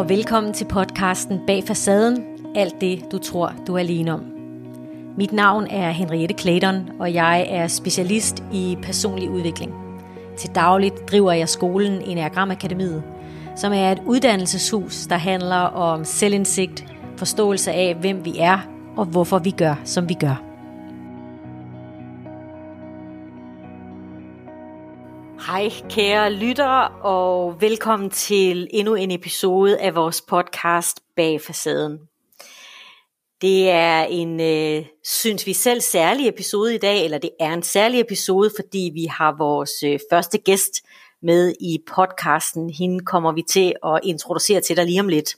og velkommen til podcasten Bag Facaden, alt det du tror du er alene om. Mit navn er Henriette Clayton, og jeg er specialist i personlig udvikling. Til dagligt driver jeg skolen Enneagram Akademiet, som er et uddannelseshus, der handler om selvindsigt, forståelse af, hvem vi er og hvorfor vi gør, som vi gør. Hej kære lyttere, og velkommen til endnu en episode af vores podcast Bag Facaden. Det er en, øh, synes vi selv, særlig episode i dag, eller det er en særlig episode, fordi vi har vores øh, første gæst med i podcasten. Hende kommer vi til at introducere til dig lige om lidt.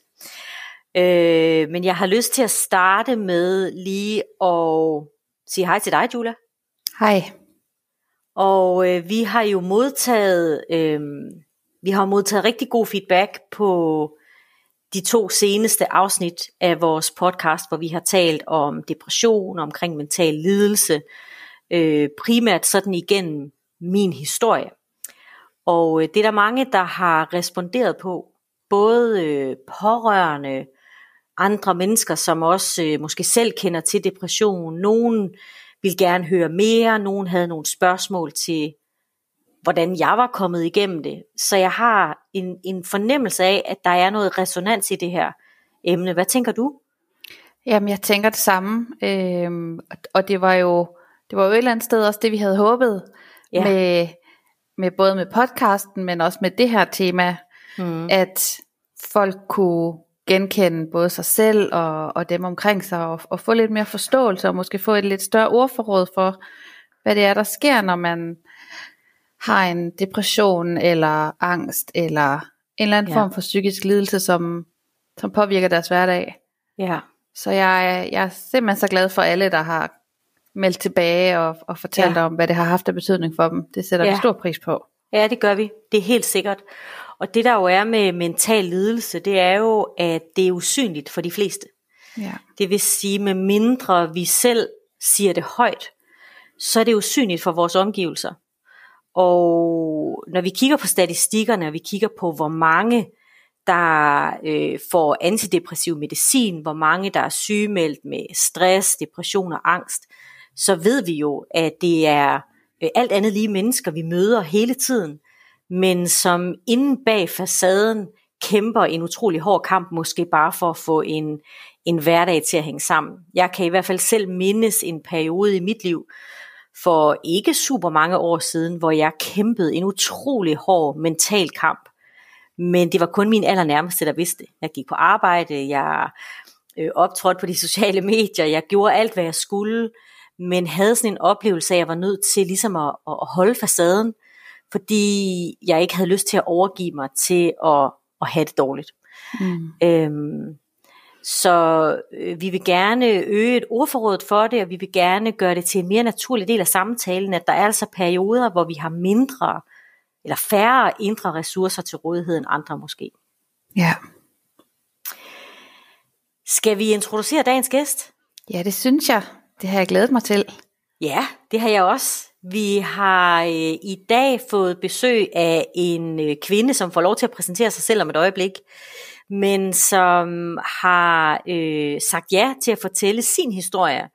Øh, men jeg har lyst til at starte med lige at sige hej til dig, Julia. Hej. Og øh, vi har jo modtaget, øh, vi har modtaget rigtig god feedback på de to seneste afsnit af vores podcast, hvor vi har talt om depression, omkring mental lidelse, øh, primært sådan igennem min historie. Og øh, det er der mange, der har responderet på, både øh, pårørende, andre mennesker, som også øh, måske selv kender til depression, nogen ville gerne høre mere, nogen havde nogle spørgsmål til, hvordan jeg var kommet igennem det. Så jeg har en, en fornemmelse af, at der er noget resonans i det her emne. Hvad tænker du? Jamen, jeg tænker det samme. Øhm, og det var jo det var jo et eller andet sted også det, vi havde håbet ja. med, med både med podcasten, men også med det her tema, mm. at folk kunne genkende både sig selv og, og dem omkring sig, og, og få lidt mere forståelse, og måske få et lidt større ordforråd for, hvad det er, der sker, når man har en depression, eller angst, eller en eller anden ja. form for psykisk lidelse, som, som påvirker deres hverdag. Ja. Så jeg, jeg er simpelthen så glad for alle, der har meldt tilbage og, og fortalt ja. om, hvad det har haft af betydning for dem. Det sætter ja. vi stor pris på. Ja, det gør vi. Det er helt sikkert. Og det der jo er med mental lidelse, det er jo, at det er usynligt for de fleste. Ja. Det vil sige, med mindre vi selv siger det højt, så er det usynligt for vores omgivelser. Og når vi kigger på statistikkerne, og vi kigger på, hvor mange der øh, får antidepressiv medicin, hvor mange der er sygemeldt med stress, depression og angst, så ved vi jo, at det er øh, alt andet lige mennesker, vi møder hele tiden, men som inden bag facaden kæmper en utrolig hård kamp, måske bare for at få en, en hverdag til at hænge sammen. Jeg kan i hvert fald selv mindes en periode i mit liv, for ikke super mange år siden, hvor jeg kæmpede en utrolig hård mental kamp. Men det var kun min allernærmeste, der vidste. Jeg gik på arbejde, jeg øh, optrådte på de sociale medier, jeg gjorde alt, hvad jeg skulle, men havde sådan en oplevelse af, at jeg var nødt til ligesom at, at holde facaden, fordi jeg ikke havde lyst til at overgive mig til at, at have det dårligt. Mm. Øhm, så øh, vi vil gerne øge et ordforråd for det, og vi vil gerne gøre det til en mere naturlig del af samtalen, at der er altså perioder, hvor vi har mindre eller færre indre ressourcer til rådighed end andre måske. Ja. Skal vi introducere dagens gæst? Ja, det synes jeg. Det har jeg glædet mig til. Ja, det har jeg også. Vi har øh, i dag fået besøg af en øh, kvinde, som får lov til at præsentere sig selv om et øjeblik, men som har øh, sagt ja til at fortælle sin historie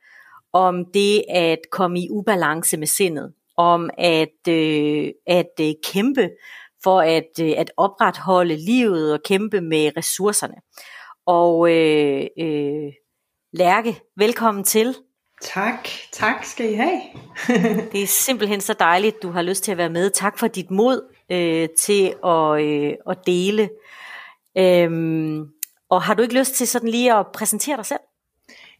om det at komme i ubalance med sindet, om at, øh, at øh, kæmpe for at, øh, at opretholde livet og kæmpe med ressourcerne. Og øh, øh, Lærke, velkommen til. Tak, tak skal I have. det er simpelthen så dejligt, du har lyst til at være med. Tak for dit mod øh, til at, øh, at dele. Øhm, og har du ikke lyst til sådan lige at præsentere dig selv?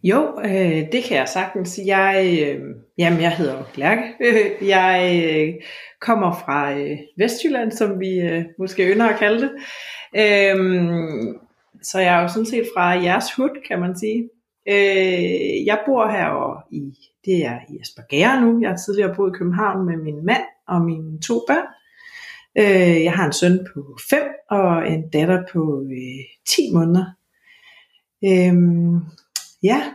Jo, øh, det kan jeg sagtens. Jeg, øh, jamen, jeg hedder Lærke. jeg øh, kommer fra øh, Vestjylland, som vi øh, måske ynder at kalde det. Øh, så jeg er jo sådan set fra jeres hud, kan man sige. Øh, jeg bor her og i, det er i Aspergere nu. Jeg har tidligere boet i København med min mand og mine to børn. Øh, jeg har en søn på 5 og en datter på øh, 10 måneder. Øh, ja.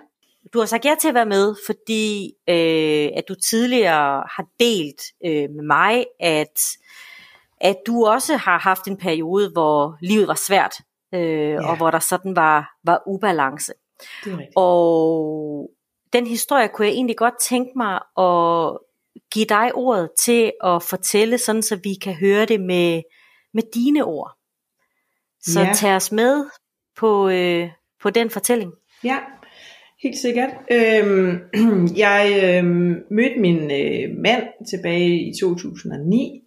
Du har sagt ja til at være med, fordi øh, at du tidligere har delt øh, med mig, at, at du også har haft en periode, hvor livet var svært øh, ja. og hvor der sådan var, var ubalance. Det er rigtigt. Og den historie kunne jeg egentlig godt tænke mig at give dig ordet til at fortælle, sådan så vi kan høre det med, med dine ord. Så Ja. tag os med på, øh, på den fortælling. Ja, helt sikkert. Øhm, jeg øhm, mødte min øh, mand tilbage i 2009,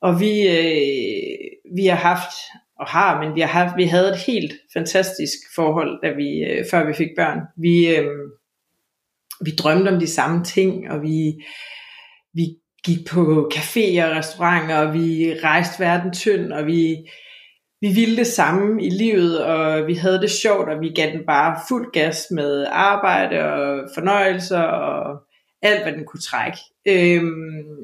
og vi, øh, vi har haft, og har, men vi, har haft, vi havde et helt fantastisk forhold, da vi, øh, før vi fik børn. Vi, øh, vi drømte om de samme ting, og vi, vi gik på caféer og restauranter, og vi rejste verden tynd, og vi, vi ville det samme i livet, og vi havde det sjovt, og vi gav den bare fuld gas med arbejde og fornøjelser og alt, hvad den kunne trække. Øhm,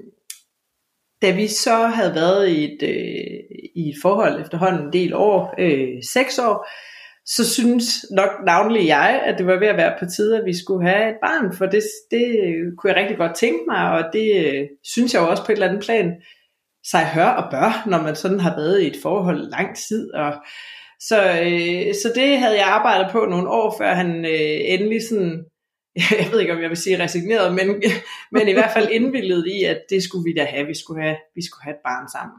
da vi så havde været i et, øh, i et forhold efterhånden en del år, øh, seks år, så synes nok navnlig jeg, at det var ved at være på tide, at vi skulle have et barn, for det, det øh, kunne jeg rigtig godt tænke mig, og det øh, synes jeg jo også på et eller andet plan sig hør og bør, når man sådan har været i et forhold lang tid. Og, så, øh, så det havde jeg arbejdet på nogle år, før han øh, endelig sådan, jeg ved ikke om jeg vil sige resigneret, men, men i hvert fald indvildet i, at det skulle vi da have, vi skulle have, vi skulle have et barn sammen.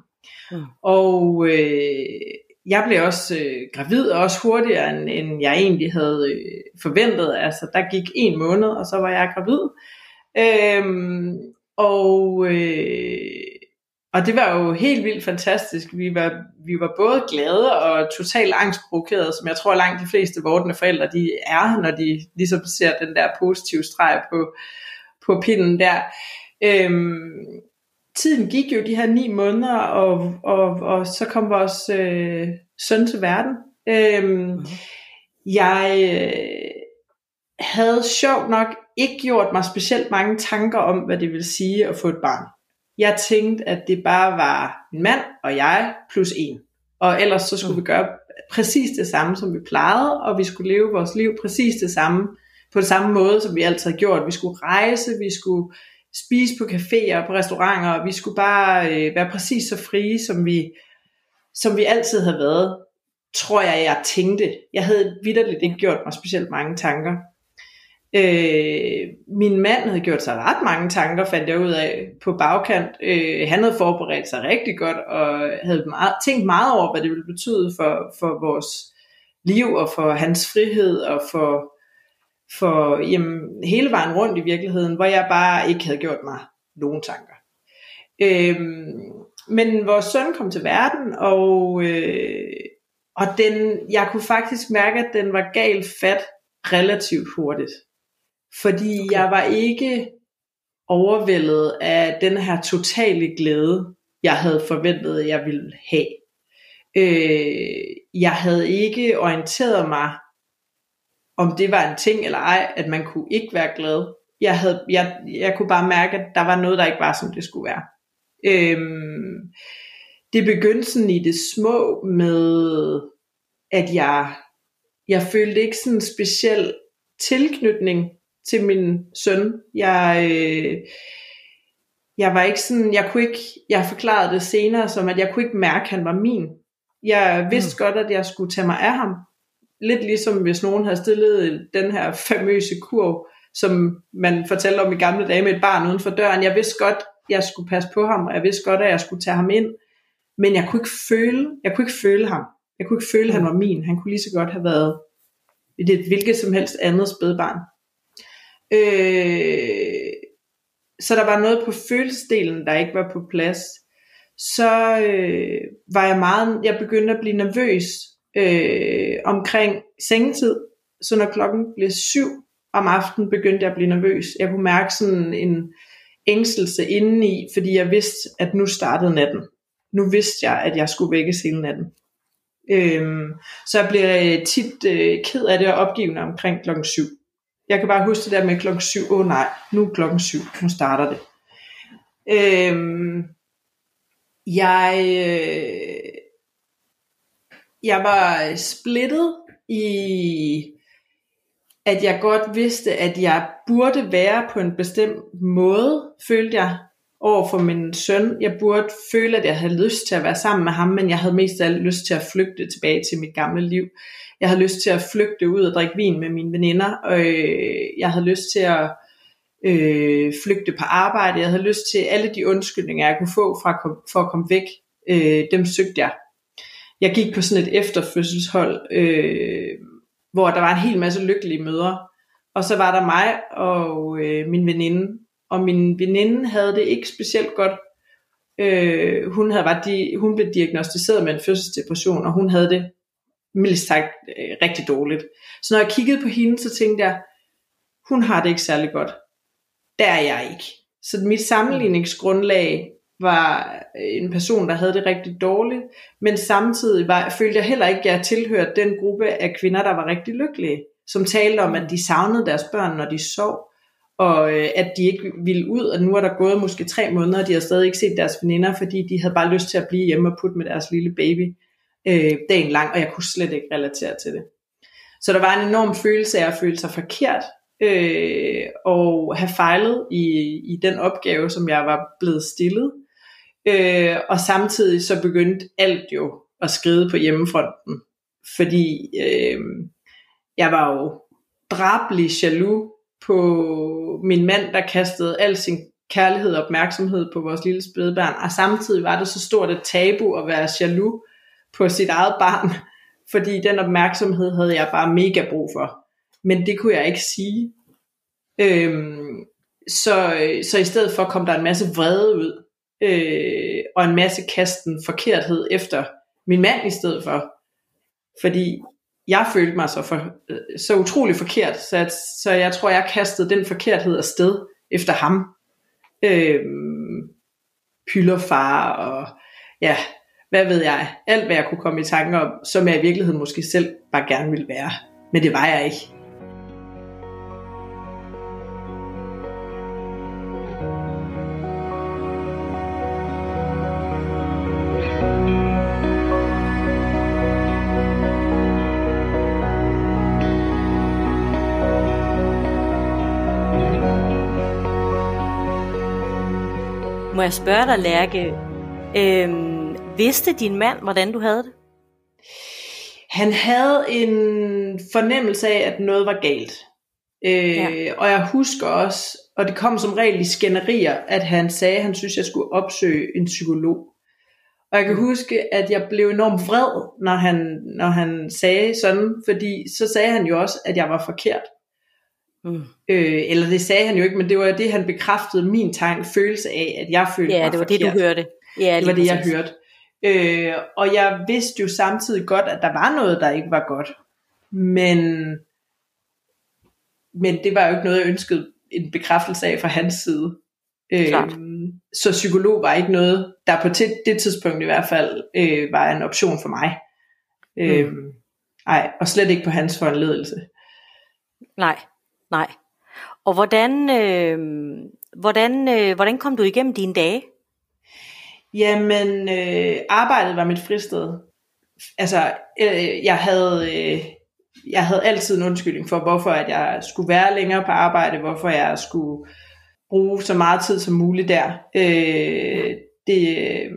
Mm. Og øh, jeg blev også øh, gravid, og også hurtigere, end, end jeg egentlig havde øh, forventet. Altså, der gik en måned, og så var jeg gravid. Øhm, og, øh, og det var jo helt vildt fantastisk. Vi var, vi var både glade og totalt angstprovokerede, som jeg tror langt de fleste vordende forældre de er, når de ligesom ser den der positive streg på, på pinden der. Øhm, tiden gik jo de her ni måneder, og, og, og så kom vores øh, søn til verden. Øhm, jeg øh, havde sjovt nok ikke gjort mig specielt mange tanker om, hvad det vil sige at få et barn. Jeg tænkte, at det bare var min mand og jeg plus en. Og ellers så skulle Mm. vi gøre præcis det samme, som vi plejede, og vi skulle leve vores liv præcis det samme, på den samme måde, som vi altid har gjort. Vi skulle rejse, vi skulle spise på caféer og på restauranter, og vi skulle bare øh, være præcis så frie, som vi, som vi altid har været, tror jeg, jeg tænkte. Jeg havde vidderligt ikke gjort mig specielt mange tanker. Øh, min mand havde gjort sig ret mange tanker, fandt jeg ud af på bagkant. Øh, han havde forberedt sig rigtig godt, og havde meget, tænkt meget over, hvad det ville betyde for, for vores liv, og for hans frihed, og for, for jamen, hele vejen rundt i virkeligheden, hvor jeg bare ikke havde gjort mig nogen tanker. Øh, men vores søn kom til verden, og, øh, og den, jeg kunne faktisk mærke, at den var galt fat relativt hurtigt. Fordi okay. jeg var ikke overvældet af den her totale glæde, jeg havde forventet, jeg ville have. Øh, jeg havde ikke orienteret mig, om det var en ting eller ej, at man kunne ikke være glad. Jeg, havde, jeg, jeg kunne bare mærke, at der var noget, der ikke var, som det skulle være. Øhm, det begyndte sådan i det små med, at jeg, jeg følte ikke sådan en speciel tilknytning til min søn. Jeg, øh, jeg var ikke sådan, jeg kunne ikke, jeg forklarede det senere som, at jeg kunne ikke mærke, at han var min. Jeg vidste mm. godt, at jeg skulle tage mig af ham. Lidt ligesom hvis nogen havde stillet den her famøse kurv, som man fortalte om i gamle dage med et barn uden for døren. Jeg vidste godt, jeg skulle passe på ham, og jeg vidste godt, at jeg skulle tage ham ind. Men jeg kunne ikke føle, jeg kunne ikke føle ham. Jeg kunne ikke føle, at han var min. Han kunne lige så godt have været et hvilket som helst andet spædbarn. Øh, så der var noget på følelsesdelen, der ikke var på plads. Så øh, var jeg meget, jeg begyndte at blive nervøs øh, omkring sengetid. Så når klokken blev syv om aftenen, begyndte jeg at blive nervøs. Jeg kunne mærke sådan en ængstelse indeni, fordi jeg vidste, at nu startede natten. Nu vidste jeg, at jeg skulle vækkes hele natten. Øhm, så jeg blev øh, tit øh, ked af det og opgivende omkring klokken 7. Jeg kan bare huske det der med klokken 7. Åh oh, nej, nu er klokken 7. Nu starter det. Øhm, jeg, øh, jeg var splittet i, at jeg godt vidste, at jeg burde være på en bestemt måde, følte jeg over for min søn. Jeg burde føle, at jeg havde lyst til at være sammen med ham, men jeg havde mest af alt lyst til at flygte tilbage til mit gamle liv. Jeg havde lyst til at flygte ud og drikke vin med mine veninder, og øh, jeg havde lyst til at øh, flygte på arbejde. Jeg havde lyst til alle de undskyldninger, jeg kunne få fra, for at komme væk. Øh, dem søgte jeg. Jeg gik på sådan et efterfødselshold, øh, hvor der var en hel masse lykkelige mødre. Og så var der mig og øh, min veninde. Og min veninde havde det ikke specielt godt. Øh, hun, havde, var di- hun blev diagnostiseret med en fødselsdepression, og hun havde det mildest sagt øh, rigtig dårligt. Så når jeg kiggede på hende, så tænkte jeg, hun har det ikke særlig godt. Der er jeg ikke. Så mit sammenligningsgrundlag var øh, en person, der havde det rigtig dårligt, men samtidig var, følte jeg heller ikke, at jeg tilhørte den gruppe af kvinder, der var rigtig lykkelige, som talte om, at de savnede deres børn, når de sov, og øh, at de ikke ville ud, og nu er der gået måske tre måneder, og de har stadig ikke set deres veninder, fordi de havde bare lyst til at blive hjemme og putte med deres lille baby øh, dagen lang, og jeg kunne slet ikke relatere til det. Så der var en enorm følelse af at føle sig forkert, øh, og have fejlet i, i den opgave, som jeg var blevet stillet. Øh, og samtidig så begyndte alt jo at skride på hjemmefronten, fordi øh, jeg var jo drabelig jaloux på min mand, der kastede al sin kærlighed og opmærksomhed på vores lille spædbarn, og samtidig var det så stort et tabu at være jaloux på sit eget barn, fordi den opmærksomhed havde jeg bare mega brug for. Men det kunne jeg ikke sige. Øhm, så, så i stedet for kom der en masse vrede ud, øh, og en masse kasten forkerthed efter min mand i stedet for. Fordi jeg følte mig så, for, øh, så utrolig forkert, så, at, så jeg tror, jeg kastede den forkerthed afsted efter ham. Øhm, pylderfar og ja, hvad ved jeg, alt hvad jeg kunne komme i tanke om, som jeg i virkeligheden måske selv bare gerne ville være. Men det var jeg ikke. Jeg spørge dig, Lærke, øhm, Vidste din mand, hvordan du havde det? Han havde en fornemmelse af, at noget var galt. Øh, ja. Og jeg husker også, og det kom som regel i skænderier, at han sagde, at han synes, at jeg skulle opsøge en psykolog. Og jeg kan mm. huske, at jeg blev enormt vred, når han, når han sagde sådan, fordi så sagde han jo også, at jeg var forkert. Mm. Øh, eller det sagde han jo ikke, men det var det, han bekræftede min tegn, følelse af, at jeg følte ja, mig det var forkert. det, du hørte. Ja, det var det, jeg hørte. Øh, og jeg vidste jo samtidig godt, at der var noget, der ikke var godt. Men, men det var jo ikke noget, jeg ønskede en bekræftelse af fra hans side. Øh, så psykolog var ikke noget, der på det tidspunkt i hvert fald øh, var en option for mig. Øh, mm. Ej, og slet ikke på hans foranledelse. Nej, nej. Og hvordan, øh, hvordan, øh, hvordan kom du igennem dine dage? Jamen, øh, arbejdet var mit fristed. Altså, øh, jeg havde... Øh, jeg havde altid en undskyldning for, hvorfor at jeg skulle være længere på arbejde, hvorfor jeg skulle bruge så meget tid som muligt der. Øh, det, øh,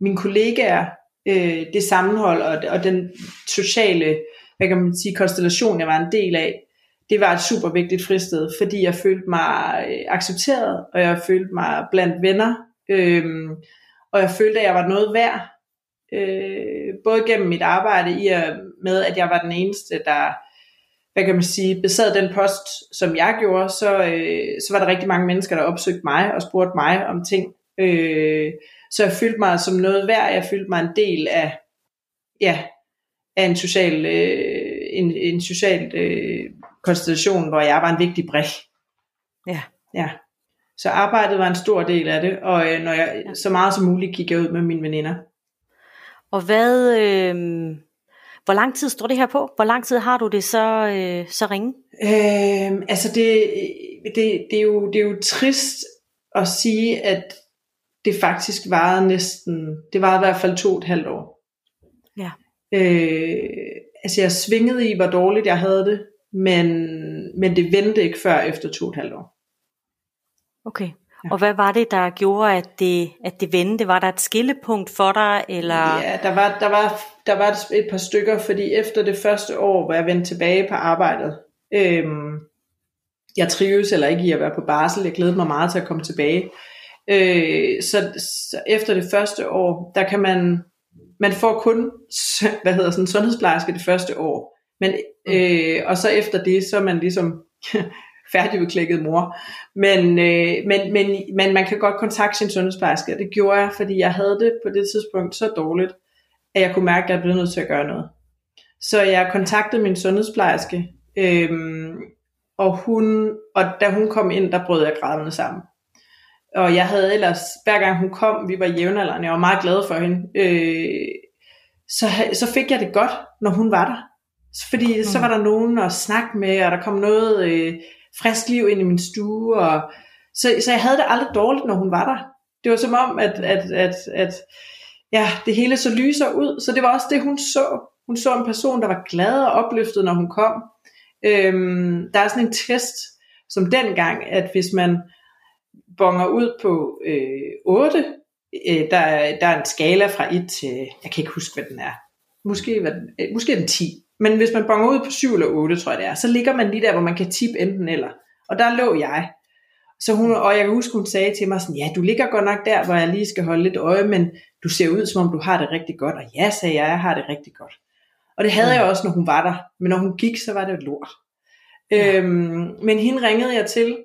mine kollegaer, øh, det sammenhold og, og den sociale hvad kan man sige, konstellation, jeg var en del af, det var et super vigtigt fristed, fordi jeg følte mig øh, accepteret, og jeg følte mig blandt venner. Øh, og jeg følte, at jeg var noget værd, øh, både gennem mit arbejde i at, med, at jeg var den eneste, der hvad kan man sige, besad den post, som jeg gjorde, så, øh, så var der rigtig mange mennesker, der opsøgte mig og spurgte mig om ting. Øh, så jeg følte mig som noget værd, jeg følte mig en del af, ja, af en social, øh, en, en social øh, konstellation, hvor jeg var en vigtig brik. Ja. Ja. Så arbejdet var en stor del af det, og øh, når jeg så meget som muligt gik jeg ud med mine veninder. Og hvad, øh, hvor lang tid står det her på? Hvor lang tid har du det så, øh, så ringe? Øh, altså det, det, det, er jo, det er jo trist at sige, at det faktisk varede næsten, det var i hvert fald to og et halvt år. Ja. Øh, altså jeg svingede i, hvor dårligt jeg havde det, men, men det vendte ikke før efter to og et halvt år. Okay. Og hvad var det, der gjorde, at det, at det vendte? Var der et skillepunkt for dig? Eller? Ja, der var, der, var, der var et par stykker, fordi efter det første år, hvor jeg vendte tilbage på arbejdet, øhm, jeg trives eller ikke i at være på barsel, jeg glæder mig meget til at komme tilbage. Øh, så, så efter det første år, der kan man, man får kun, hvad hedder sådan, sundhedsplejerske det første år. Men, mm. øh, og så efter det, så er man ligesom færdigudklækket mor. Men, øh, men, men, men man kan godt kontakte sin sundhedsplejerske, og det gjorde jeg, fordi jeg havde det på det tidspunkt så dårligt, at jeg kunne mærke, at jeg blev nødt til at gøre noget. Så jeg kontaktede min sundhedsplejerske, øh, og, hun, og da hun kom ind, der brød jeg grædende sammen. Og jeg havde ellers, hver gang hun kom, vi var jævnaldrende, jeg var meget glad for hende, øh, så, så fik jeg det godt, når hun var der. Fordi mm. så var der nogen at snakke med, og der kom noget øh, frisk liv ind i min stue, og så, så jeg havde det aldrig dårligt, når hun var der. Det var som om, at, at, at, at ja, det hele så lyser ud, så det var også det, hun så. Hun så en person, der var glad og opløftet, når hun kom. Øhm, der er sådan en test, som dengang, at hvis man bonger ud på øh, 8, øh, der, der er en skala fra 1 til, jeg kan ikke huske, hvad den er. Måske, hvad den, øh, måske er den 10. Men hvis man bonger ud på 7 eller 8, tror jeg det er, så ligger man lige der, hvor man kan tippe enten eller. Og der lå jeg. Så hun, og jeg kan huske, hun sagde til mig sådan, ja, du ligger godt nok der, hvor jeg lige skal holde lidt øje, men du ser ud, som om du har det rigtig godt. Og ja, sagde jeg, jeg har det rigtig godt. Og det havde jeg også, når hun var der. Men når hun gik, så var det et lort. Ja. Øhm, men hende ringede jeg til,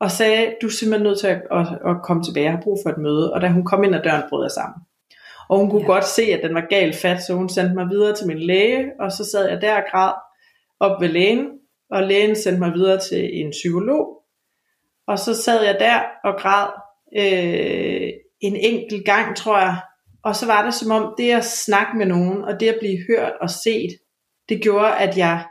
og sagde, du er simpelthen nødt til at, at, at komme tilbage, jeg har brug for et møde. Og da hun kom ind ad døren, brød jeg sammen. Og hun kunne ja. godt se, at den var galt fat, så hun sendte mig videre til min læge, og så sad jeg der og græd op ved lægen, og lægen sendte mig videre til en psykolog. Og så sad jeg der og græd øh, en enkelt gang, tror jeg. Og så var det som om det at snakke med nogen, og det at blive hørt og set, det gjorde, at jeg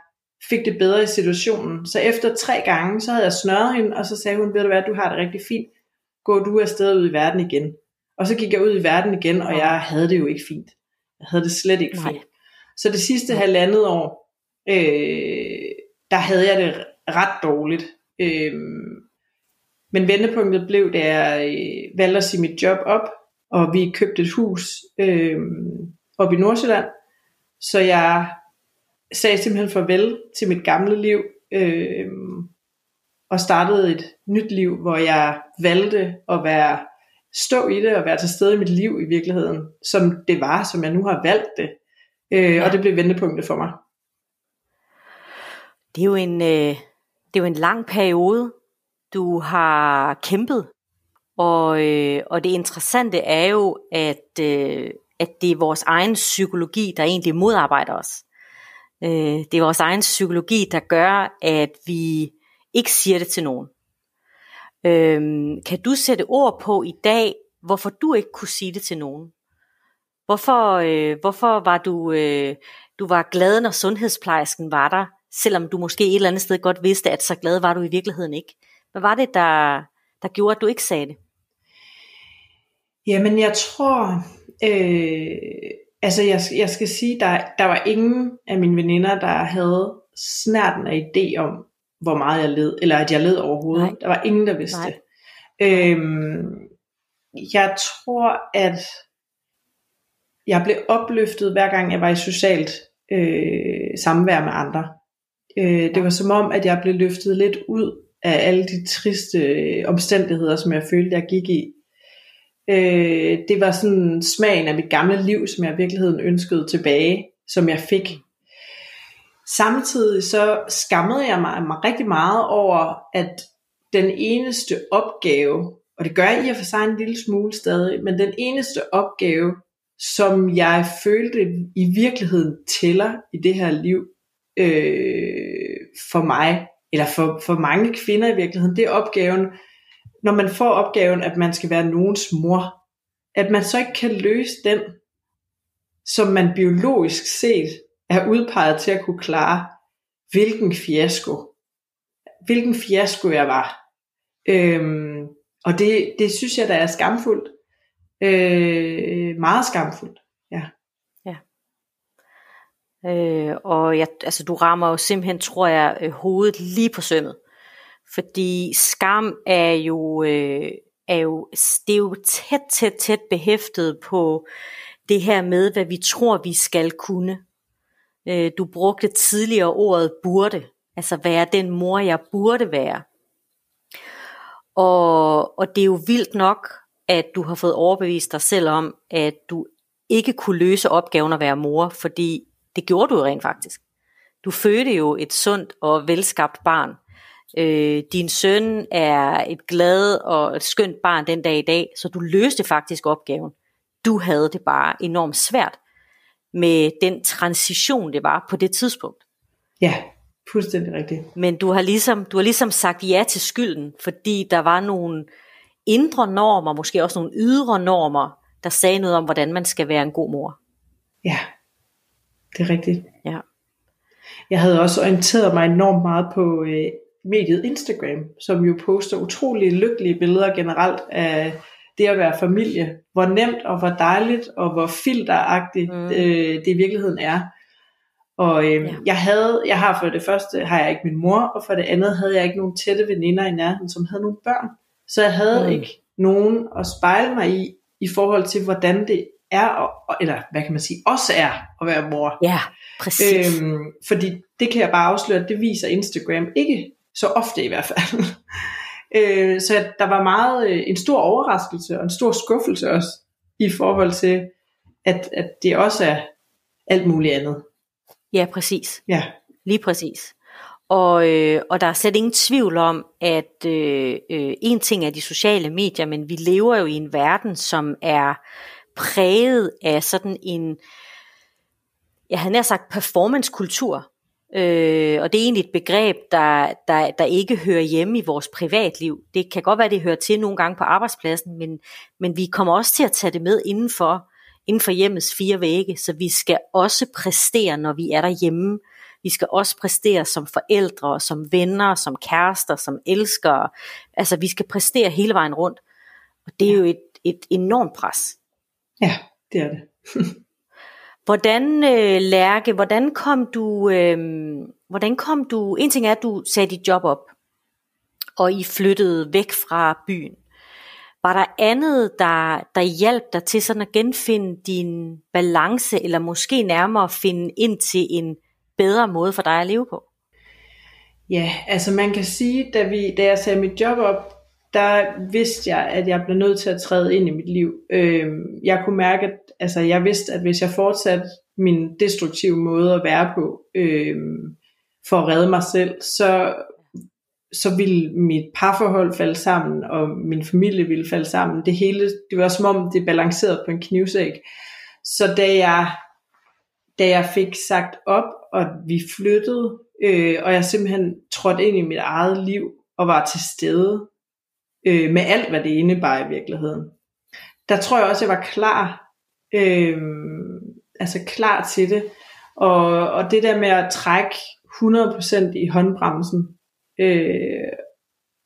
fik det bedre i situationen. Så efter tre gange, så havde jeg snørret hende, og så sagde hun, ved du hvad, du har det rigtig fint. Gå du afsted ud i verden igen. Og så gik jeg ud i verden igen, og jeg havde det jo ikke fint. Jeg havde det slet ikke Nej. fint. Så det sidste Nej. halvandet år, øh, der havde jeg det ret dårligt. Øh, men vendepunktet blev, da jeg øh, valgte at sige mit job op, og vi købte et hus øh, op i Nordsjælland. Så jeg sagde simpelthen farvel til mit gamle liv, øh, og startede et nyt liv, hvor jeg valgte at være stå i det og være til stede i mit liv i virkeligheden, som det var, som jeg nu har valgt det. Øh, ja. Og det blev vendepunktet for mig. Det er jo en, øh, det er jo en lang periode, du har kæmpet. Og, øh, og det interessante er jo, at, øh, at det er vores egen psykologi, der egentlig modarbejder os. Øh, det er vores egen psykologi, der gør, at vi ikke siger det til nogen. Øhm, kan du sætte ord på i dag, hvorfor du ikke kunne sige det til nogen? Hvorfor, øh, hvorfor var du, øh, du var glad, når sundhedsplejersken var der, selvom du måske et eller andet sted godt vidste, at så glad var du i virkeligheden ikke? Hvad var det, der, der gjorde, at du ikke sagde det? Jamen, jeg tror, øh, altså jeg, jeg skal sige, der, der var ingen af mine veninder, der havde snærten af idé om, hvor meget jeg led, eller at jeg led overhovedet. Nej. Der var ingen, der vidste Nej. det. Øhm, jeg tror, at jeg blev opløftet, hver gang jeg var i socialt øh, samvær med andre. Øh, det var som om, at jeg blev løftet lidt ud af alle de triste øh, omstændigheder, som jeg følte, jeg gik i. Øh, det var sådan smagen af mit gamle liv, som jeg i virkeligheden ønskede tilbage, som jeg fik. Samtidig så skammede jeg mig, mig rigtig meget over, at den eneste opgave, og det gør jeg i og for sig en lille smule stadig, men den eneste opgave, som jeg følte i virkeligheden tæller i det her liv øh, for mig, eller for, for mange kvinder i virkeligheden, det er opgaven, når man får opgaven, at man skal være nogens mor, at man så ikke kan løse den, som man biologisk set er udpeget til at kunne klare, hvilken fiasko, hvilken fiasko jeg var. Øhm, og det, det synes jeg, der er skamfuldt. Øh, meget skamfuldt, ja. Ja. Øh, og jeg, altså, du rammer jo simpelthen, tror jeg, øh, hovedet lige på sømmet. Fordi skam er jo, øh, er jo, det er jo tæt, tæt, tæt behæftet på det her med, hvad vi tror, vi skal kunne. Øh, du brugte tidligere ordet burde, altså være den mor, jeg burde være. Og, og det er jo vildt nok, at du har fået overbevist dig selv om, at du ikke kunne løse opgaven at være mor, fordi det gjorde du jo rent faktisk. Du fødte jo et sundt og velskabt barn. Øh, din søn er et glad og et skønt barn den dag i dag, så du løste faktisk opgaven. Du havde det bare enormt svært med den transition, det var på det tidspunkt. Ja, fuldstændig rigtigt. Men du har ligesom, du har ligesom sagt ja til skylden, fordi der var nogle indre normer, måske også nogle ydre normer, der sagde noget om, hvordan man skal være en god mor. Ja, det er rigtigt. Ja. Jeg havde også orienteret mig enormt meget på øh, mediet Instagram, som jo poster utrolig lykkelige billeder generelt af det at være familie. Hvor nemt og hvor dejligt og hvor filteragtigt mm. øh, det i virkeligheden er. Og øh, ja. jeg havde, jeg har for det første, har jeg ikke min mor, og for det andet havde jeg ikke nogen tætte veninder i nærheden, som havde nogle børn. Så jeg havde mm. ikke nogen at spejle mig i, i forhold til hvordan det er, eller hvad kan man sige, også er at være mor. Ja, præcis. Øhm, fordi det kan jeg bare afsløre, at det viser Instagram ikke, så ofte i hvert fald. øh, så der var meget øh, en stor overraskelse og en stor skuffelse også, i forhold til, at, at det også er alt muligt andet. Ja, præcis. Ja. Lige præcis. Og, øh, og der er slet ingen tvivl om, at øh, øh, en ting er de sociale medier, men vi lever jo i en verden, som er præget af sådan en, jeg havde nær sagt performancekultur. Øh, og det er egentlig et begreb, der, der, der ikke hører hjemme i vores privatliv. Det kan godt være, det hører til nogle gange på arbejdspladsen, men, men vi kommer også til at tage det med indenfor, inden for hjemmets fire vægge, så vi skal også præstere, når vi er derhjemme. Vi skal også præstere som forældre, som venner, som kærester, som elskere. Altså vi skal præstere hele vejen rundt. Og det er jo et, et enormt pres. Ja, det er det. hvordan, øh, Lærke, hvordan kom du, øh, hvordan kom du, en ting er, at du sagde dit job op, og I flyttede væk fra byen. Var der andet, der, der hjalp dig til sådan at genfinde din balance, eller måske nærmere finde ind til en bedre måde for dig at leve på? Ja, altså man kan sige, da, vi, da jeg sagde mit job op, der vidste jeg, at jeg blev nødt til at træde ind i mit liv. Øh, jeg kunne mærke, at altså, jeg vidste, at hvis jeg fortsatte min destruktive måde at være på, øh, for at redde mig selv, så, så ville mit parforhold falde sammen, og min familie ville falde sammen. Det hele, det var som om det balancerede på en knivsæk. Så da jeg, da jeg fik sagt op, og vi flyttede, øh, og jeg simpelthen trådte ind i mit eget liv, og var til stede, øh, med alt, hvad det indebar i virkeligheden. Der tror jeg også, jeg var klar, øh, altså klar til det. Og, og det der med at trække 100% i håndbremsen, øh,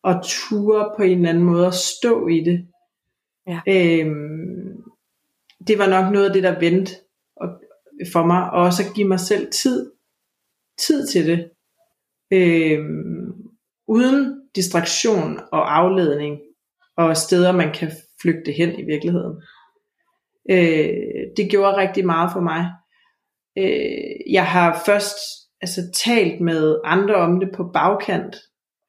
og ture på en eller anden måde at stå i det, ja. øh, det var nok noget af det, der vendte for mig, og også at give mig selv tid, tid til det, øh, uden distraktion og afledning, og steder, man kan flygte hen i virkeligheden. Øh, det gjorde rigtig meget for mig. Øh, jeg har først altså, talt med andre om det på bagkant,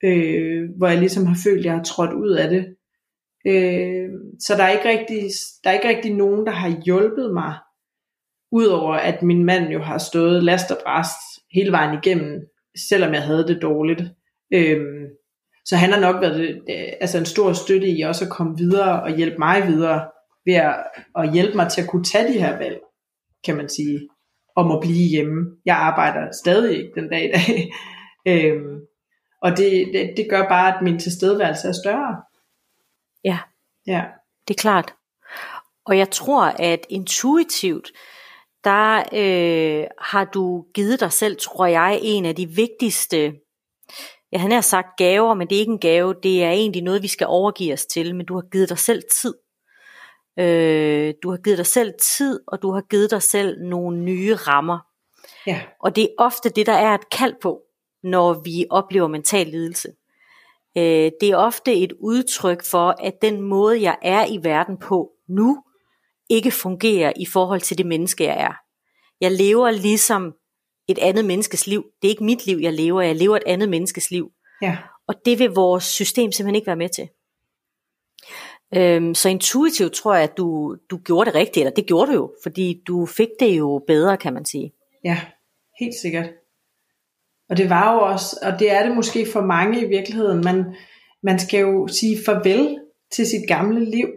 øh, hvor jeg ligesom har følt, at jeg har trådt ud af det. Øh, så der er, ikke rigtig, der er ikke rigtig nogen, der har hjulpet mig, udover at min mand jo har stået last og bræst hele vejen igennem, selvom jeg havde det dårligt. Øh, så han har nok været øh, altså en stor støtte i også at komme videre og hjælpe mig videre ved at, at hjælpe mig til at kunne tage de her valg, kan man sige, om at blive hjemme. Jeg arbejder stadig ikke den dag i dag. øhm, og det, det, det gør bare, at min tilstedeværelse er større. Ja, ja. det er klart. Og jeg tror, at intuitivt, der øh, har du givet dig selv, tror jeg, en af de vigtigste jeg har nær sagt gaver, men det er ikke en gave, det er egentlig noget, vi skal overgive os til, men du har givet dig selv tid. Øh, du har givet dig selv tid, og du har givet dig selv nogle nye rammer. Ja. Og det er ofte det, der er et kald på, når vi oplever mental lidelse. Øh, det er ofte et udtryk for, at den måde, jeg er i verden på nu, ikke fungerer i forhold til det menneske, jeg er. Jeg lever ligesom et andet menneskes liv. Det er ikke mit liv, jeg lever. Jeg lever et andet menneskes liv. Ja. Og det vil vores system simpelthen ikke være med til. Øhm, så intuitivt tror jeg, at du, du gjorde det rigtigt, eller det gjorde du jo, fordi du fik det jo bedre, kan man sige. Ja, helt sikkert. Og det var jo også, og det er det måske for mange i virkeligheden, man, man skal jo sige farvel til sit gamle liv,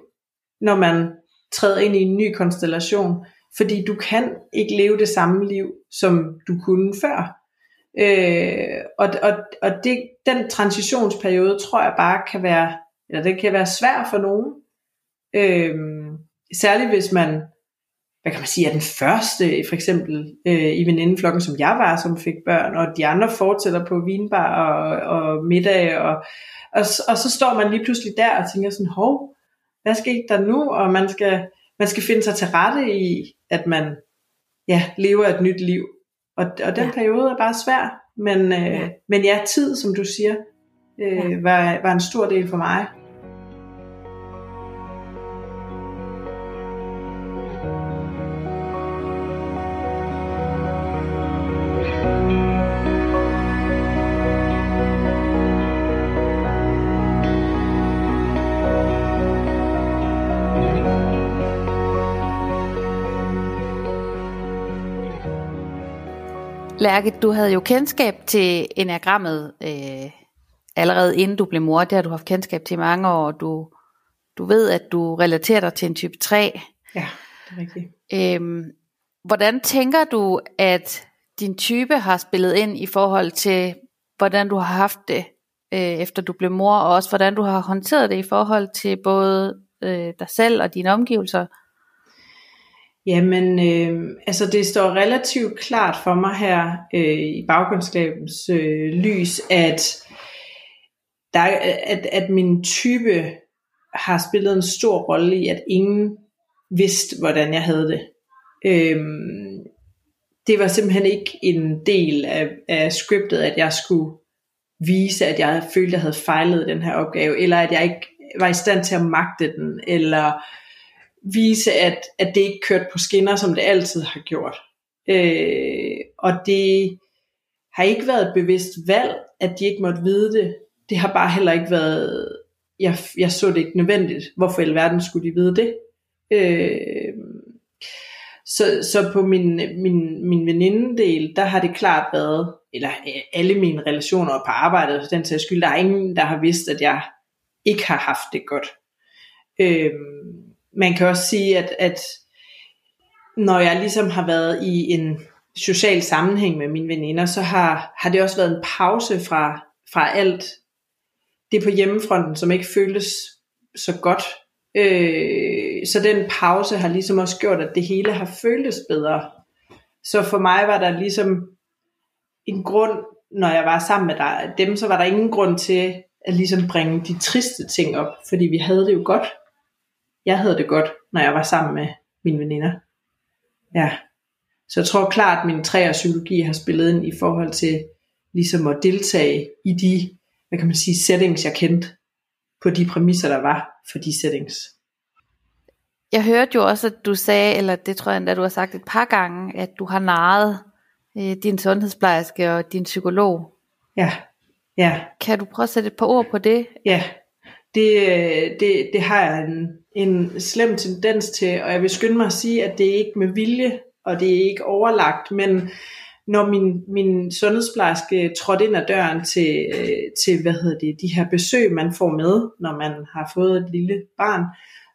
når man træder ind i en ny konstellation, fordi du kan ikke leve det samme liv, som du kunne før. Øh, og og, og det, den transitionsperiode tror jeg bare kan være, eller det kan være svær for nogen. Øh, særligt hvis man, hvad kan man sige, er den første for eksempel øh, i venindeflokken, som jeg var, som fik børn, og de andre fortsætter på vinbar og, og middag, og, og, og så står man lige pludselig der og tænker sådan, hov, hvad skete der nu? Og man skal, man skal finde sig til rette i, at man ja, lever et nyt liv. Og, og den ja. periode er bare svær, men, øh, ja. men ja, tid, som du siger, øh, ja. var, var en stor del for mig. Lærke, du havde jo kendskab til enagrammet øh, allerede inden du blev mor. Det har du haft kendskab til i mange år. Du, du ved, at du relaterer dig til en type 3. Ja, det er rigtigt. Øhm, hvordan tænker du, at din type har spillet ind i forhold til, hvordan du har haft det, øh, efter du blev mor, og også hvordan du har håndteret det i forhold til både øh, dig selv og dine omgivelser? Jamen, øh, altså det står relativt klart for mig her øh, i baggrundsskabens øh, lys, at, der, at, at min type har spillet en stor rolle i, at ingen vidste, hvordan jeg havde det. Øh, det var simpelthen ikke en del af, af scriptet, at jeg skulle vise, at jeg følte, at jeg havde fejlet den her opgave, eller at jeg ikke var i stand til at magte den, eller vise, at, at det ikke kørte på skinner, som det altid har gjort. Øh, og det har ikke været et bevidst valg, at de ikke måtte vide det. Det har bare heller ikke været, jeg, jeg så det ikke nødvendigt. Hvorfor i alverden skulle de vide det? Øh, så, så på min, min, min venindedel, der har det klart været, eller øh, alle mine relationer på arbejdet, for den sags skyld, der er ingen, der har vidst, at jeg ikke har haft det godt. Øh, man kan også sige, at, at når jeg ligesom har været i en social sammenhæng med mine veninder, så har, har det også været en pause fra, fra alt det på hjemmefronten, som ikke føltes så godt. Øh, så den pause har ligesom også gjort, at det hele har føltes bedre. Så for mig var der ligesom en grund, når jeg var sammen med dig, dem, så var der ingen grund til at ligesom bringe de triste ting op, fordi vi havde det jo godt jeg havde det godt, når jeg var sammen med mine veninder. Ja. Så jeg tror klart, at min træ og psykologi har spillet ind i forhold til ligesom at deltage i de, hvad kan man sige, settings, jeg kendte på de præmisser, der var for de settings. Jeg hørte jo også, at du sagde, eller det tror jeg endda, du har sagt et par gange, at du har naret øh, din sundhedsplejerske og din psykolog. Ja, ja. Kan du prøve at sætte et par ord på det? Ja, det, det, det har jeg en, en slem tendens til, og jeg vil skynde mig at sige, at det er ikke med vilje, og det er ikke overlagt, men når min, min sundhedsplejerske trådte ind ad døren til, til hvad hedder det, de her besøg, man får med, når man har fået et lille barn,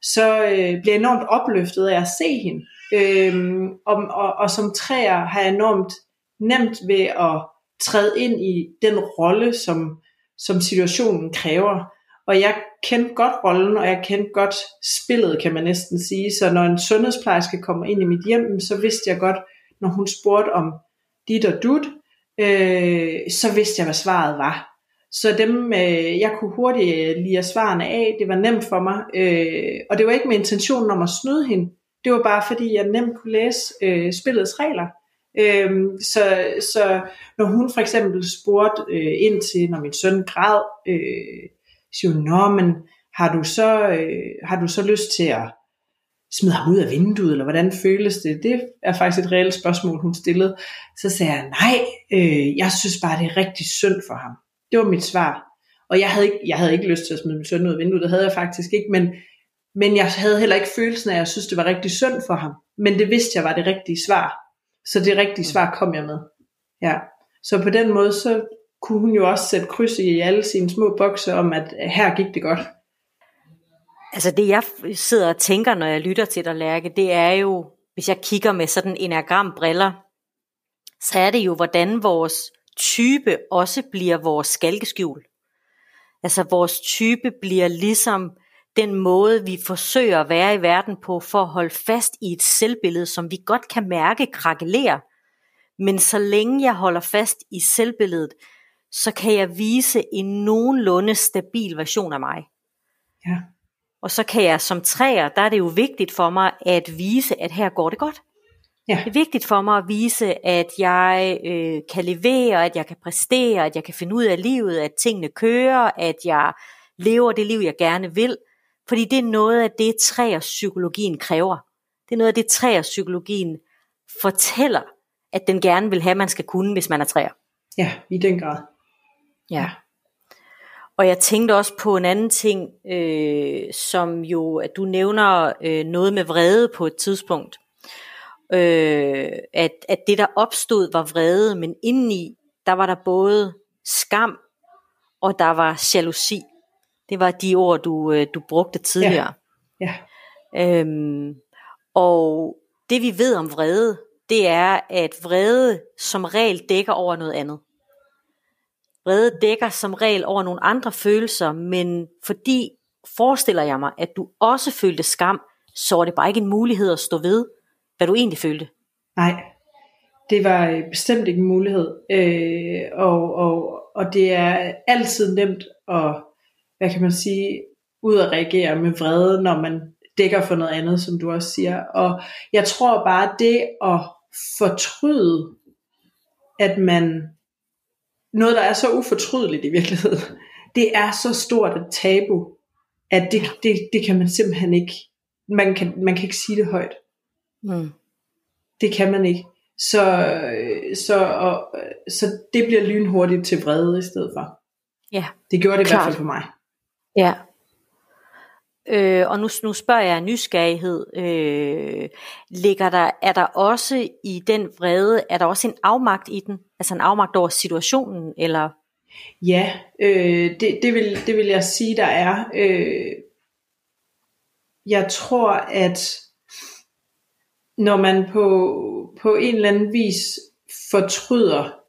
så øh, bliver jeg enormt opløftet af at se hende. Øhm, og, og, og som træer har jeg enormt nemt ved at træde ind i den rolle, som, som situationen kræver. Og jeg kendte godt rollen, og jeg kendte godt spillet, kan man næsten sige. Så når en sundhedsplejerske kommer ind i mit hjem, så vidste jeg godt, når hun spurgte om dit og dut, øh, så vidste jeg, hvad svaret var. Så dem, øh, jeg kunne hurtigt øh, lide svarene af, det var nemt for mig, øh, og det var ikke med intentionen om at snyde hende, det var bare fordi, jeg nemt kunne læse øh, spillets regler. Øh, så, så når hun for eksempel spurgte øh, ind til, når min søn græd, øh, siger hun, nå, men har du så, øh, har du så lyst til at smide ham ud af vinduet, eller hvordan føles det? Det er faktisk et reelt spørgsmål, hun stillede. Så sagde jeg, nej, øh, jeg synes bare, det er rigtig synd for ham. Det var mit svar. Og jeg havde ikke, jeg havde ikke lyst til at smide min søn ud af vinduet, det havde jeg faktisk ikke, men, men jeg havde heller ikke følelsen af, at jeg synes, det var rigtig synd for ham. Men det vidste jeg var det rigtige svar. Så det rigtige svar kom jeg med. Ja. Så på den måde, så kunne hun jo også sætte kryds i alle sine små bokse om, at her gik det godt. Altså det jeg sidder og tænker, når jeg lytter til dig, Lærke, det er jo, hvis jeg kigger med sådan en briller, så er det jo, hvordan vores type også bliver vores skalkeskjul. Altså vores type bliver ligesom den måde, vi forsøger at være i verden på, for at holde fast i et selvbillede, som vi godt kan mærke krakelerer. Men så længe jeg holder fast i selvbilledet, så kan jeg vise en nogenlunde stabil version af mig. Ja. Og så kan jeg som træer, der er det jo vigtigt for mig at vise, at her går det godt. Ja. Det er vigtigt for mig at vise, at jeg øh, kan levere, at jeg kan præstere, at jeg kan finde ud af livet, at tingene kører, at jeg lever det liv, jeg gerne vil. Fordi det er noget af det, træerpsykologien kræver. Det er noget af det, træerpsykologien fortæller, at den gerne vil have, man skal kunne, hvis man er træer. Ja, i den grad. Ja. Og jeg tænkte også på en anden ting, øh, som jo, at du nævner øh, noget med vrede på et tidspunkt. Øh, at, at det der opstod var vrede, men indeni, der var der både skam, og der var jalousi. Det var de ord, du, øh, du brugte tidligere. Ja. ja. Øhm, og det vi ved om vrede, det er, at vrede som regel dækker over noget andet. Vrede dækker som regel over nogle andre følelser, men fordi forestiller jeg mig, at du også følte skam, så var det bare ikke en mulighed at stå ved, hvad du egentlig følte. Nej, det var øh, bestemt ikke en mulighed. Øh, og, og, og det er altid nemt at, hvad kan man sige, ud at reagere med vrede, når man dækker for noget andet, som du også siger. Og jeg tror bare, det at fortryde, at man noget, der er så ufortrydeligt i virkeligheden, det er så stort et tabu, at det, det, det kan man simpelthen ikke, man kan, man kan ikke sige det højt. Mm. Det kan man ikke. Så, så, og, så det bliver lynhurtigt til vrede i stedet for. Ja. Det gjorde det Klart. i hvert fald for mig. Ja. Øh, og nu, nu spørger jeg nysgerrighed, øh, ligger der, er der også i den vrede, er der også en afmagt i den? Altså en afmagt over situationen, eller? Ja, øh, det, det, vil, det vil jeg sige, der er. Øh, jeg tror, at når man på, på en eller anden vis fortryder,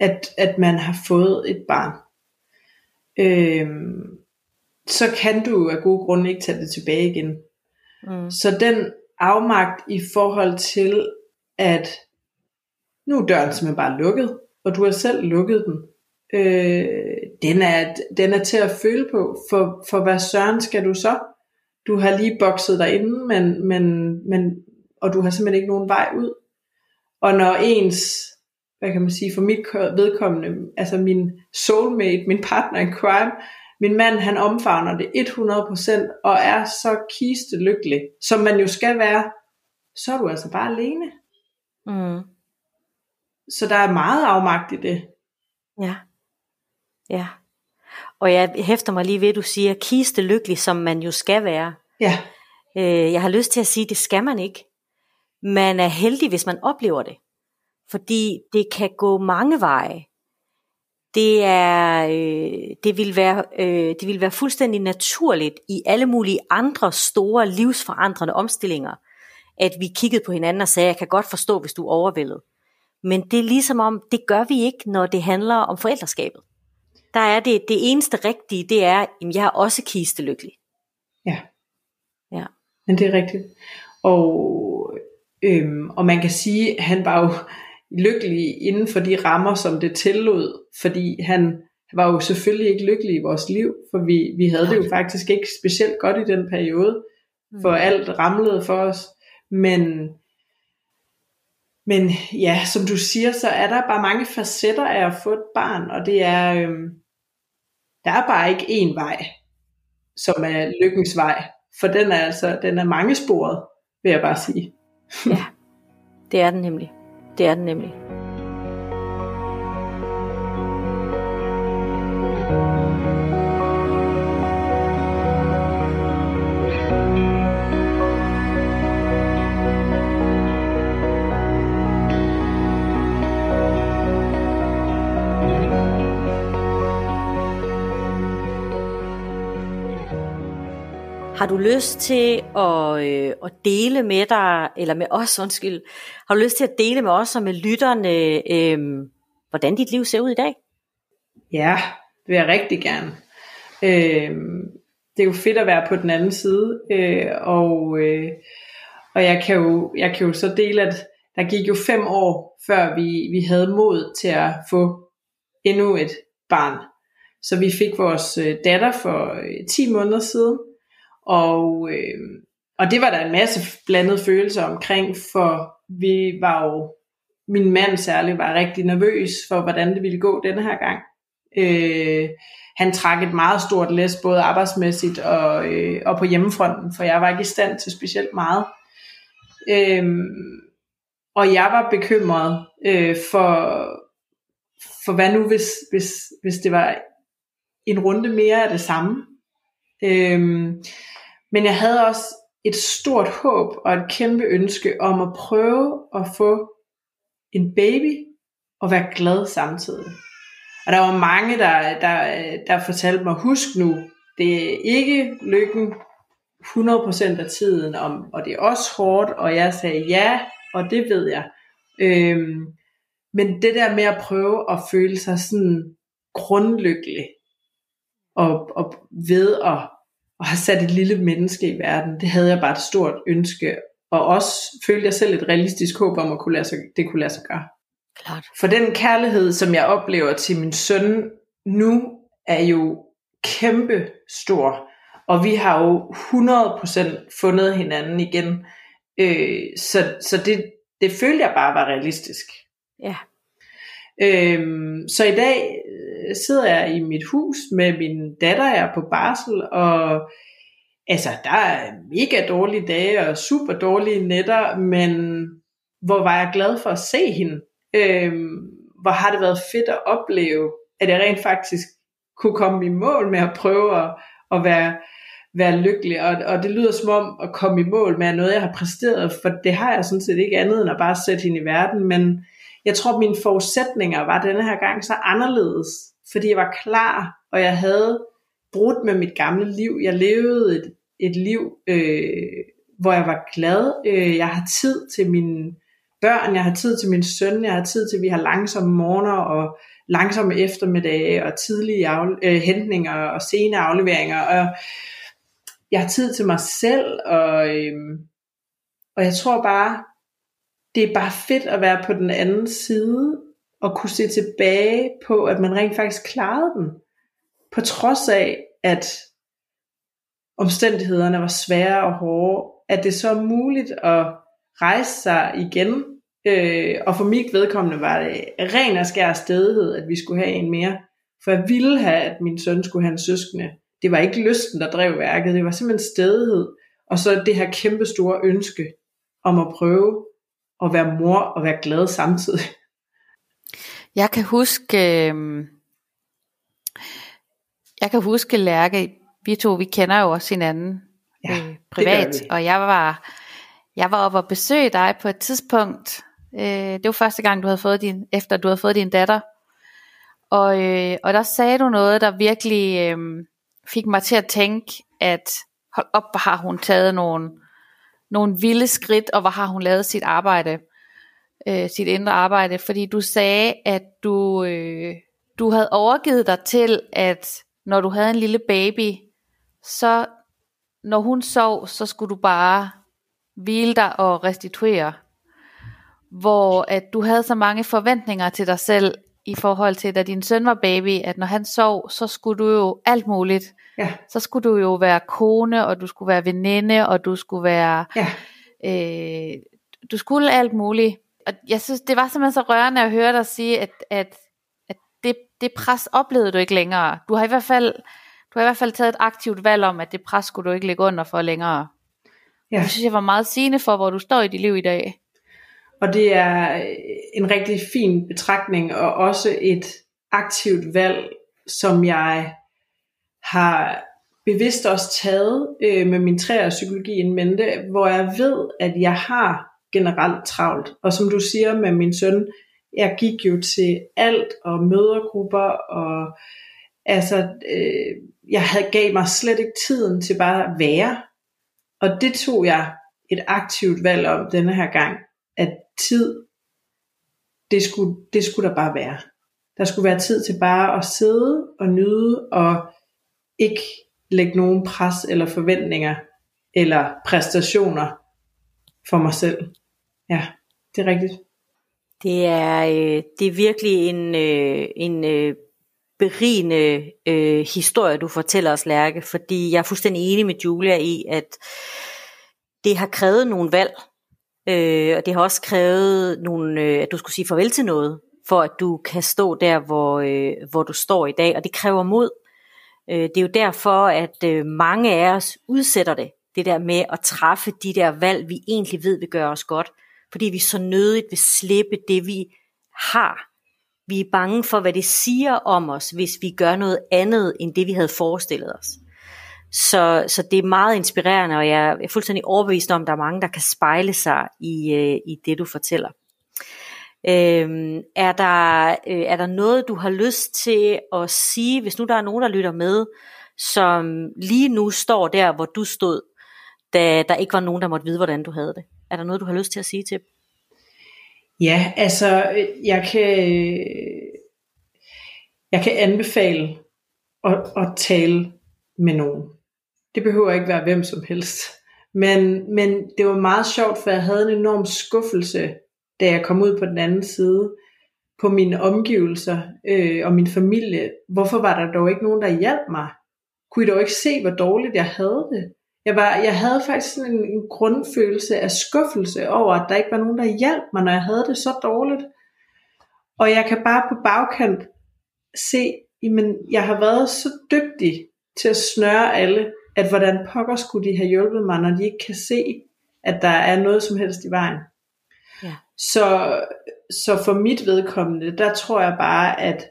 at, at man har fået et barn, øh, så kan du af gode grunde ikke tage det tilbage igen. Mm. Så den afmagt i forhold til, at nu er døren simpelthen bare lukket, og du har selv lukket den, øh, den, er, den er til at føle på, for, for hvad søren skal du så? Du har lige bokset dig inde, men, men, men, og du har simpelthen ikke nogen vej ud. Og når ens, hvad kan man sige, for mit vedkommende, altså min soulmate, min partner in crime, min mand han omfavner det 100% og er så kiste lykkelig, som man jo skal være, så er du altså bare alene. Mm. Så der er meget afmagt i det. Ja. Ja. Og jeg hæfter mig lige ved, at du siger, kiste lykkelig, som man jo skal være. Ja. Øh, jeg har lyst til at sige, det skal man ikke. Man er heldig, hvis man oplever det. Fordi det kan gå mange veje. Det, er, øh, det, vil være, øh, det vil være fuldstændig naturligt i alle mulige andre store livsforandrende omstillinger, at vi kiggede på hinanden og sagde, jeg kan godt forstå, hvis du er overvældet. Men det er ligesom om, det gør vi ikke, når det handler om forældreskabet. Der er det, det eneste rigtige, det er, at jeg er også kistelykkelig. Ja. Ja. Men det er rigtigt. Og, øhm, og man kan sige, at han var jo lykkelig inden for de rammer, som det tillod, fordi han var jo selvfølgelig ikke lykkelig i vores liv, for vi, vi havde det jo faktisk ikke specielt godt i den periode, for alt ramlede for os. Men, men ja, som du siger, så er der bare mange facetter af at få et barn, og det er, øhm, der er bare ikke én vej, som er lykkens vej. For den er altså, den er mangesporet, vil jeg bare sige. ja, det er den nemlig. Det er Har du lyst til at, øh, at dele med dig, eller med os, undskyld, har du lyst til at dele med os og med lytterne, øh, hvordan dit liv ser ud i dag? Ja, det vil jeg rigtig gerne. Øh, det er jo fedt at være på den anden side, øh, og, øh, og jeg, kan jo, jeg kan jo så dele, at der gik jo fem år, før vi, vi havde mod til at få endnu et barn. Så vi fik vores øh, datter for øh, 10 måneder siden, og, øh, og det var der en masse blandede følelser omkring, for vi var jo, min mand særligt var rigtig nervøs for, hvordan det ville gå denne her gang. Øh, han trak et meget stort læs, både arbejdsmæssigt og, øh, og på hjemmefronten, for jeg var ikke i stand til specielt meget. Øh, og jeg var bekymret øh, for, for hvad nu, hvis, hvis, hvis det var en runde mere af det samme. Øh, men jeg havde også et stort håb og et kæmpe ønske om at prøve at få en baby og være glad samtidig. Og der var mange, der, der, der fortalte mig, husk nu, det er ikke lykken 100% af tiden, om, og det er også hårdt, og jeg sagde ja, og det ved jeg. Øhm, men det der med at prøve at føle sig sådan grundlykkelig, og, og ved at og har sat et lille menneske i verden. Det havde jeg bare et stort ønske, og også følte jeg selv et realistisk håb om, at kunne lade sig, det kunne lade sig gøre. Klart. For den kærlighed, som jeg oplever til min søn nu, er jo kæmpe stor. Og vi har jo 100% fundet hinanden igen. Øh, så så det, det følte jeg bare var realistisk. Ja. Øhm, så i dag sidder jeg i mit hus med min datter, jeg er på barsel, og altså, der er mega dårlige dage og super dårlige nætter, men hvor var jeg glad for at se hende. Øhm, hvor har det været fedt at opleve, at jeg rent faktisk kunne komme i mål med at prøve at, at være, være lykkelig. Og, og det lyder som om at komme i mål med noget, jeg har præsteret, for det har jeg sådan set ikke andet end at bare sætte hende i verden. Men jeg tror, mine forudsætninger var denne her gang så anderledes, fordi jeg var klar, og jeg havde brudt med mit gamle liv. Jeg levede et, et liv, øh, hvor jeg var glad. Øh, jeg har tid til mine børn, jeg har tid til min søn, jeg har tid til, at vi har langsomme morgener og langsomme eftermiddage og tidlige af, øh, hentninger og sene afleveringer. Og jeg har tid til mig selv, og, øh, og jeg tror bare, det er bare fedt at være på den anden side og kunne se tilbage på, at man rent faktisk klarede den. På trods af, at omstændighederne var svære og hårde, at det så er muligt at rejse sig igen. Øh, og for mit vedkommende var det ren og skær stedighed, at vi skulle have en mere. For jeg ville have, at min søn skulle have en søskende. Det var ikke lysten, der drev værket. Det var simpelthen stedighed. Og så det her kæmpe store ønske om at prøve at være mor og være glad samtidig. Jeg kan huske, øh, jeg kan huske Lærke, vi to, vi kender jo også hinanden ja, øh, privat, og jeg var, jeg var oppe og besøge dig på et tidspunkt, øh, det var første gang, du havde fået din, efter du havde fået din datter, og, øh, og der sagde du noget, der virkelig øh, fik mig til at tænke, at hold op, har hun taget nogle, nogle vilde skridt, og hvor har hun lavet sit arbejde øh, sit indre arbejde, fordi du sagde, at du, øh, du havde overgivet dig til, at når du havde en lille baby, så når hun sov, så skulle du bare hvile dig og restituere. Hvor at du havde så mange forventninger til dig selv, i forhold til, da din søn var baby, at når han sov, så skulle du jo alt muligt. Ja. Så skulle du jo være kone, og du skulle være veninde, og du skulle være... Ja. Øh, du skulle alt muligt og jeg synes, det var simpelthen så rørende at høre dig sige, at, at, at det det pres oplevede du ikke længere. Du har i hvert fald, du har i hvert fald taget et aktivt valg om, at det pres skulle du ikke lægge under for længere. Ja. Det synes jeg var meget sigende for, hvor du står i dit liv i dag. Og det er øh, en rigtig fin betragtning, og også et aktivt valg, som jeg har bevidst også taget øh, med min træer psykologi en mente, hvor jeg ved, at jeg har generelt travlt. Og som du siger med min søn, jeg gik jo til alt og mødergrupper og altså øh, jeg havde gav mig slet ikke tiden til bare at være. Og det tog jeg et aktivt valg om denne her gang, tid, det skulle, det skulle der bare være. Der skulle være tid til bare at sidde og nyde og ikke lægge nogen pres eller forventninger eller præstationer for mig selv. Ja, det er rigtigt. Det er, øh, det er virkelig en, øh, en øh, berigende øh, historie, du fortæller os, Lærke, fordi jeg er fuldstændig enig med Julia i, at det har krævet nogle valg, øh, og det har også krævet nogle, øh, at du skulle sige farvel til noget, for at du kan stå der, hvor, øh, hvor du står i dag, og det kræver mod. Øh, det er jo derfor, at øh, mange af os udsætter det, det der med at træffe de der valg, vi egentlig ved vil gøre os godt, fordi vi så nødigt vil slippe det, vi har. Vi er bange for, hvad det siger om os, hvis vi gør noget andet, end det vi havde forestillet os. Så, så det er meget inspirerende, og jeg er fuldstændig overbevist om, at der er mange, der kan spejle sig i, øh, i det, du fortæller. Øhm, er, der, øh, er der noget, du har lyst til at sige, hvis nu der er nogen, der lytter med, som lige nu står der, hvor du stod, da der ikke var nogen, der måtte vide, hvordan du havde det? Er der noget, du har lyst til at sige til dem? Ja, altså, øh, jeg kan, øh, jeg kan anbefale at, at tale med nogen. Det behøver ikke være hvem som helst. Men, men det var meget sjovt, for jeg havde en enorm skuffelse, da jeg kom ud på den anden side, på mine omgivelser øh, og min familie. Hvorfor var der dog ikke nogen, der hjalp mig? Kunne I dog ikke se, hvor dårligt jeg havde det? Jeg, var, jeg havde faktisk sådan en, en grundfølelse af skuffelse over, at der ikke var nogen, der hjalp mig, når jeg havde det så dårligt. Og jeg kan bare på bagkant se, men jeg har været så dygtig til at snøre alle, at hvordan pokker skulle de have hjulpet mig, når de ikke kan se, at der er noget som helst i vejen. Ja. Så, så for mit vedkommende, der tror jeg bare, at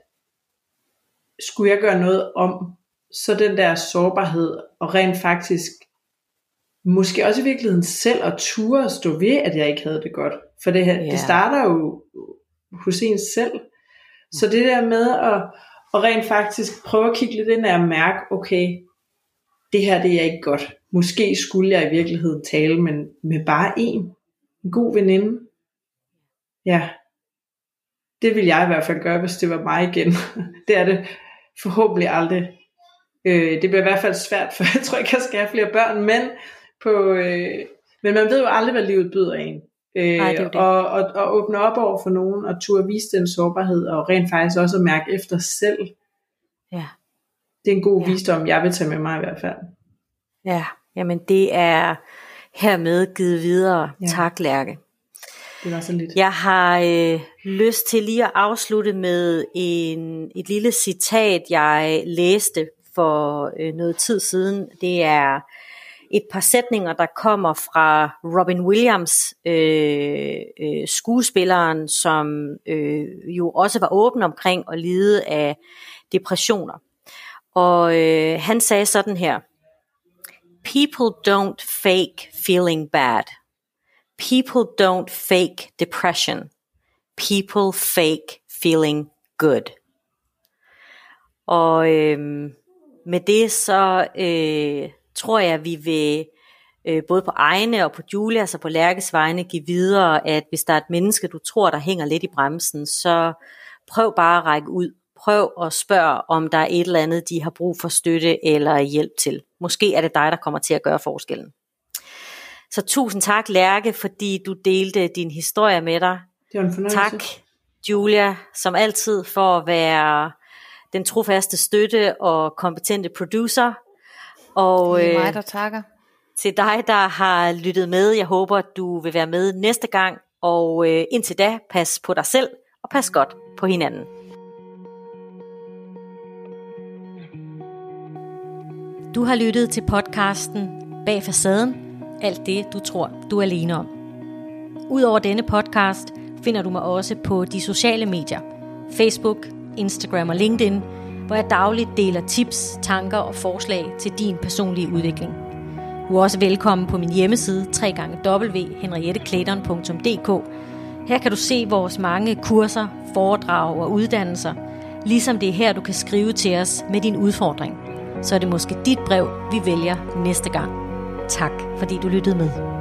skulle jeg gøre noget om, så den der sårbarhed og rent faktisk måske også i virkeligheden selv at ture og stå ved, at jeg ikke havde det godt. For det, her, ja. det starter jo hos en selv. Så det der med at, at rent faktisk prøve at kigge lidt ind og mærke, okay, det her det er ikke godt. Måske skulle jeg i virkeligheden tale med, med bare en, en god veninde. Ja, det vil jeg i hvert fald gøre, hvis det var mig igen. det er det forhåbentlig aldrig. Øh, det bliver i hvert fald svært, for jeg tror ikke, jeg skal have flere børn, men på, øh, men man ved jo aldrig, hvad livet byder en. Øh, Nej, det det. Og, og, og åbne op over for nogen, og turde vise den sårbarhed, og rent faktisk også at mærke efter selv. Ja. Det er en god ja. visdom, jeg vil tage med mig i hvert fald. Ja, jamen det er hermed givet videre. Ja. Tak, Lærke. Det var så lidt. Jeg har øh, lyst til lige at afslutte med en, et lille citat, jeg læste for øh, noget tid siden. Det er et par sætninger, der kommer fra Robin Williams, øh, øh, skuespilleren, som øh, jo også var åben omkring at lide af depressioner. Og øh, han sagde sådan her, People don't fake feeling bad. People don't fake depression. People fake feeling good. Og øh, med det så øh, tror jeg, vi vil øh, både på egne og på Julias altså og på Lærkes vegne give videre, at hvis der er et menneske, du tror, der hænger lidt i bremsen, så prøv bare at række ud. Prøv at spørge, om der er et eller andet, de har brug for støtte eller hjælp til. Måske er det dig, der kommer til at gøre forskellen. Så tusind tak, Lærke, fordi du delte din historie med dig. Det var en fornøjelse. Tak, Julia, som altid, for at være den trofaste støtte og kompetente producer. Og, det er mig, øh, der takker. Til dig, der har lyttet med. Jeg håber, at du vil være med næste gang. Og øh, indtil da, pas på dig selv og pas godt på hinanden. Du har lyttet til podcasten Bag facaden. Alt det, du tror, du er alene om. Udover denne podcast finder du mig også på de sociale medier. Facebook, Instagram og LinkedIn, hvor jeg dagligt deler tips, tanker og forslag til din personlige udvikling. Du er også velkommen på min hjemmeside www.henrietteklæderen.dk. Her kan du se vores mange kurser, foredrag og uddannelser, ligesom det er her, du kan skrive til os med din udfordring. Så er det måske dit brev, vi vælger næste gang. Tak fordi du lyttede med.